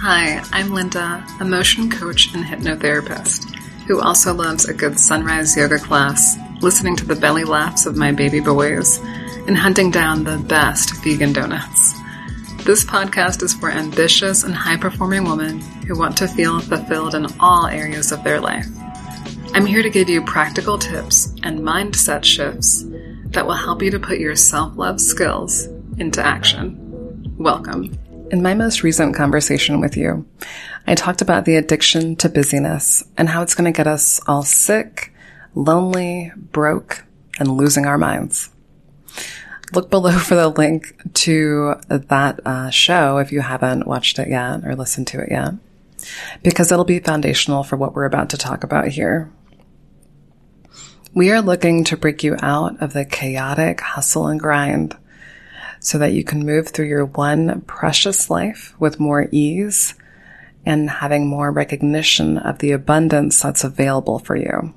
Hi, I'm Linda, an emotion coach and hypnotherapist who also loves a good sunrise yoga class, listening to the belly laughs of my baby boys, and hunting down the best vegan donuts. This podcast is for ambitious and high performing women who want to feel fulfilled in all areas of their life. I'm here to give you practical tips and mindset shifts that will help you to put your self love skills into action. Welcome. In my most recent conversation with you, I talked about the addiction to busyness and how it's going to get us all sick, lonely, broke, and losing our minds. Look below for the link to that uh, show if you haven't watched it yet or listened to it yet, because it'll be foundational for what we're about to talk about here. We are looking to break you out of the chaotic hustle and grind so that you can move through your one precious life with more ease and having more recognition of the abundance that's available for you.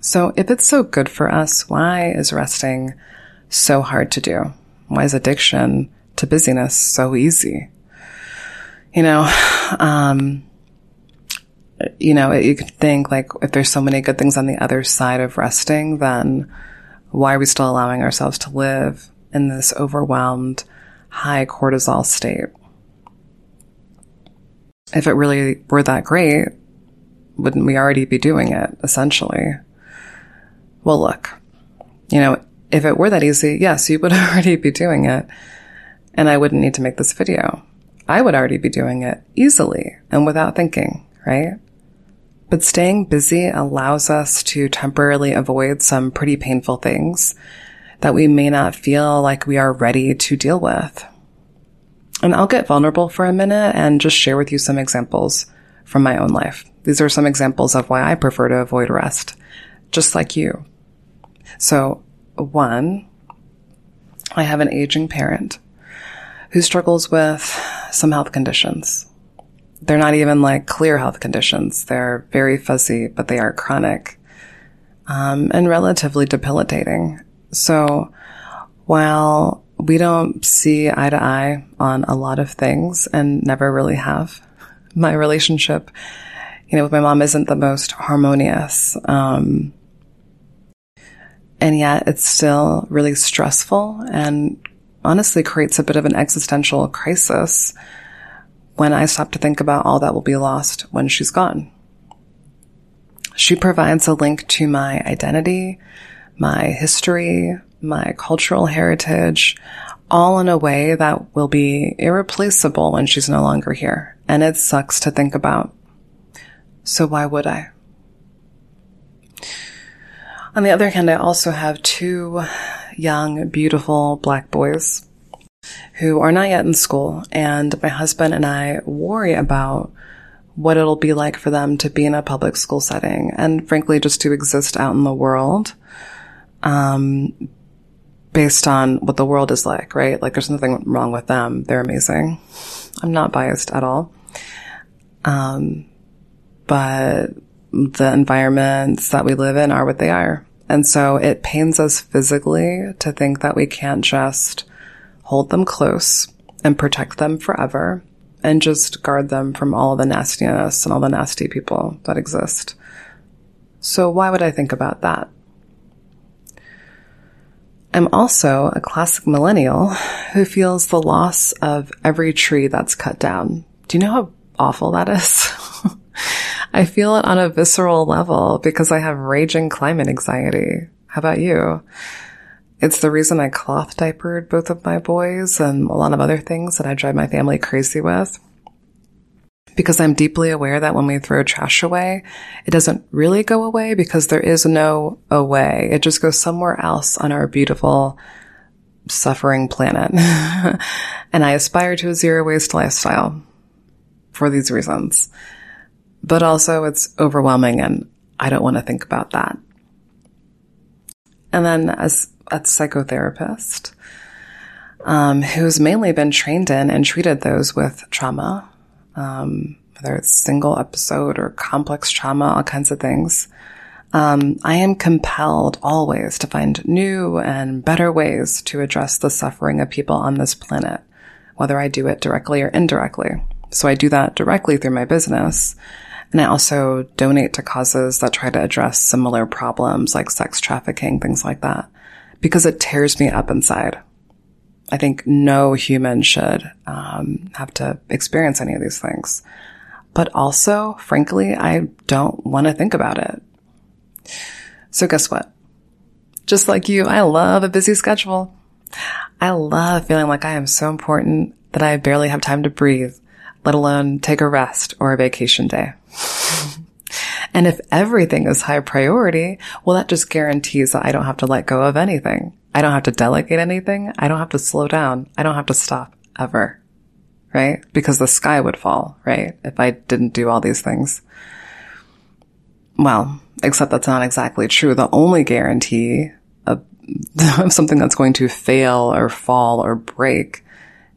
So if it's so good for us, why is resting so hard to do? Why is addiction to busyness so easy? You know, um, you know, you could think like if there's so many good things on the other side of resting, then why are we still allowing ourselves to live in this overwhelmed, high cortisol state? If it really were that great, wouldn't we already be doing it, essentially? Well, look, you know, if it were that easy, yes, you would already be doing it. And I wouldn't need to make this video. I would already be doing it easily and without thinking, right? But staying busy allows us to temporarily avoid some pretty painful things that we may not feel like we are ready to deal with. And I'll get vulnerable for a minute and just share with you some examples from my own life. These are some examples of why I prefer to avoid rest, just like you. So, one, I have an aging parent who struggles with some health conditions. They're not even like clear health conditions. They're very fuzzy, but they are chronic um, and relatively debilitating. So while we don't see eye to eye on a lot of things and never really have, my relationship, you know, with my mom isn't the most harmonious. Um, and yet it's still really stressful and honestly creates a bit of an existential crisis when I stop to think about all that will be lost when she's gone. She provides a link to my identity, my history, my cultural heritage, all in a way that will be irreplaceable when she's no longer here. And it sucks to think about. So why would I? On the other hand, I also have two young, beautiful black boys who are not yet in school. And my husband and I worry about what it'll be like for them to be in a public school setting and frankly, just to exist out in the world. Um, based on what the world is like, right? Like there's nothing wrong with them. They're amazing. I'm not biased at all. Um, but the environments that we live in are what they are. And so it pains us physically to think that we can't just hold them close and protect them forever and just guard them from all the nastiness and all the nasty people that exist. So why would I think about that? I'm also a classic millennial who feels the loss of every tree that's cut down. Do you know how awful that is? I feel it on a visceral level because I have raging climate anxiety. How about you? It's the reason I cloth diapered both of my boys and a lot of other things that I drive my family crazy with. Because I'm deeply aware that when we throw trash away, it doesn't really go away because there is no away. It just goes somewhere else on our beautiful, suffering planet. and I aspire to a zero waste lifestyle for these reasons but also it's overwhelming and I don't want to think about that. And then as a psychotherapist, um, who's mainly been trained in and treated those with trauma, um, whether it's single episode or complex trauma, all kinds of things. Um, I am compelled always to find new and better ways to address the suffering of people on this planet, whether I do it directly or indirectly. So I do that directly through my business. And I also donate to causes that try to address similar problems like sex trafficking, things like that, because it tears me up inside. I think no human should um, have to experience any of these things. But also, frankly, I don't want to think about it. So guess what? Just like you, I love a busy schedule. I love feeling like I am so important that I barely have time to breathe, let alone take a rest or a vacation day. and if everything is high priority, well, that just guarantees that I don't have to let go of anything. I don't have to delegate anything. I don't have to slow down. I don't have to stop ever. Right? Because the sky would fall, right? If I didn't do all these things. Well, except that's not exactly true. The only guarantee of, something that's going to fail or fall or break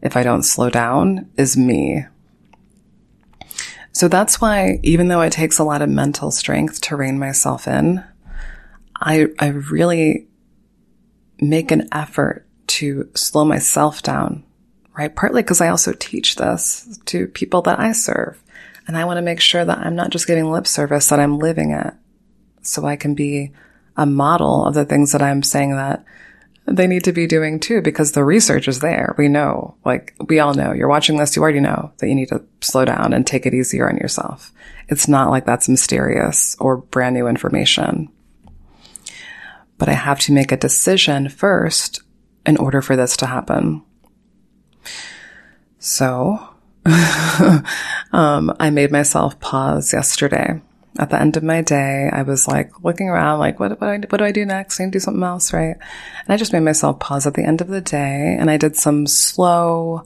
if I don't slow down is me, so that's why, even though it takes a lot of mental strength to rein myself in, I, I really make an effort to slow myself down, right? Partly because I also teach this to people that I serve. And I want to make sure that I'm not just giving lip service, that I'm living it. So I can be a model of the things that I'm saying that they need to be doing too because the research is there. We know, like we all know you're watching this. You already know that you need to slow down and take it easier on yourself. It's not like that's mysterious or brand new information. But I have to make a decision first in order for this to happen. So, um, I made myself pause yesterday at the end of my day, I was like looking around, like, what, what, what do I do next? I need to do something else, right? And I just made myself pause at the end of the day and I did some slow,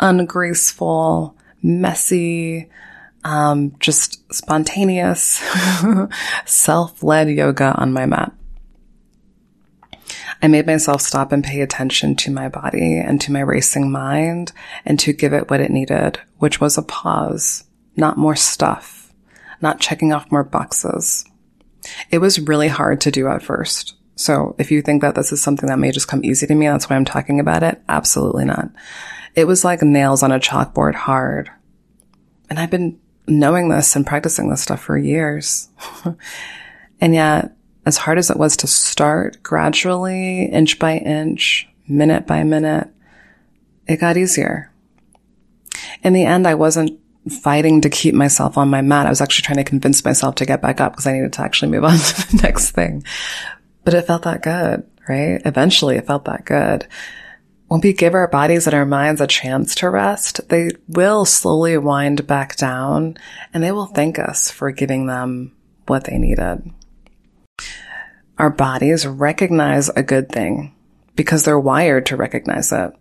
ungraceful, messy, um, just spontaneous, self-led yoga on my mat. I made myself stop and pay attention to my body and to my racing mind and to give it what it needed, which was a pause, not more stuff not checking off more boxes. It was really hard to do at first. So if you think that this is something that may just come easy to me, that's why I'm talking about it. Absolutely not. It was like nails on a chalkboard hard. And I've been knowing this and practicing this stuff for years. and yet, as hard as it was to start gradually, inch by inch, minute by minute, it got easier. In the end, I wasn't fighting to keep myself on my mat. I was actually trying to convince myself to get back up because I needed to actually move on to the next thing. But it felt that good, right? Eventually it felt that good. When we give our bodies and our minds a chance to rest, they will slowly wind back down and they will thank us for giving them what they needed. Our bodies recognize a good thing because they're wired to recognize it.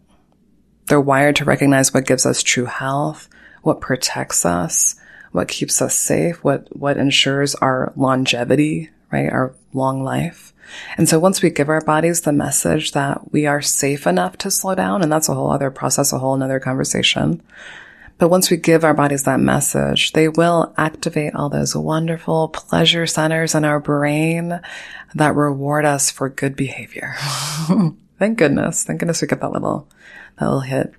They're wired to recognize what gives us true health, what protects us, what keeps us safe, what, what ensures our longevity, right? Our long life. And so once we give our bodies the message that we are safe enough to slow down, and that's a whole other process, a whole another conversation. But once we give our bodies that message, they will activate all those wonderful pleasure centers in our brain that reward us for good behavior. Thank goodness. Thank goodness we get that little, that little hit.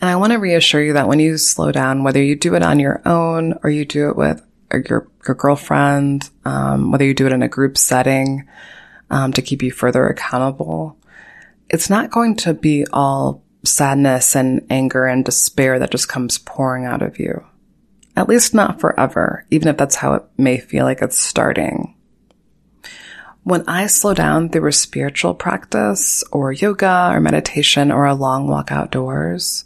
And I want to reassure you that when you slow down, whether you do it on your own or you do it with your, your girlfriend, um, whether you do it in a group setting, um, to keep you further accountable, it's not going to be all sadness and anger and despair that just comes pouring out of you. At least not forever, even if that's how it may feel like it's starting. When I slow down through a spiritual practice or yoga or meditation or a long walk outdoors,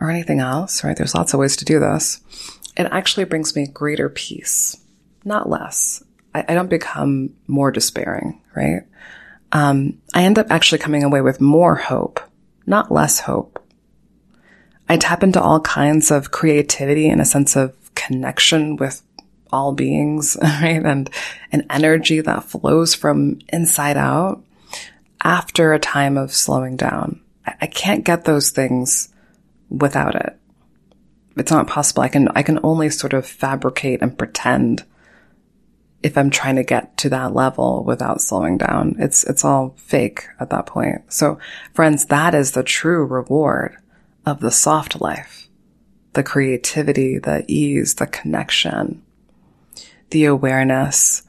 or anything else, right? There's lots of ways to do this. It actually brings me greater peace, not less. I, I don't become more despairing, right? Um, I end up actually coming away with more hope, not less hope. I tap into all kinds of creativity and a sense of connection with all beings, right? And an energy that flows from inside out after a time of slowing down. I can't get those things without it. It's not possible. I can, I can only sort of fabricate and pretend if I'm trying to get to that level without slowing down. It's, it's all fake at that point. So friends, that is the true reward of the soft life, the creativity, the ease, the connection, the awareness,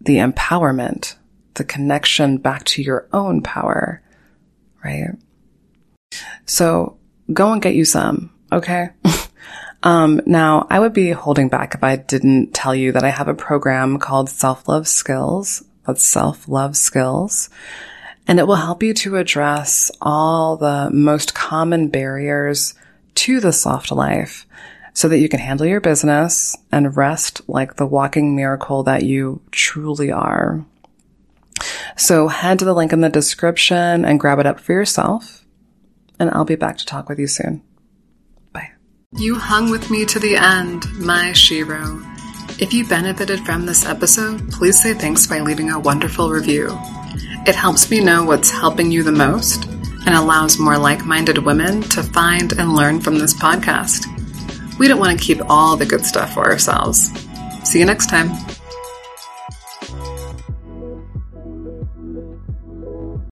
the empowerment, the connection back to your own power, right? So go and get you some, okay? um, now I would be holding back if I didn't tell you that I have a program called Self Love Skills. That's Self Love Skills. And it will help you to address all the most common barriers to the soft life so that you can handle your business and rest like the walking miracle that you truly are. So head to the link in the description and grab it up for yourself. And I'll be back to talk with you soon. You hung with me to the end, my shero. If you benefited from this episode, please say thanks by leaving a wonderful review. It helps me know what's helping you the most and allows more like minded women to find and learn from this podcast. We don't want to keep all the good stuff for ourselves. See you next time.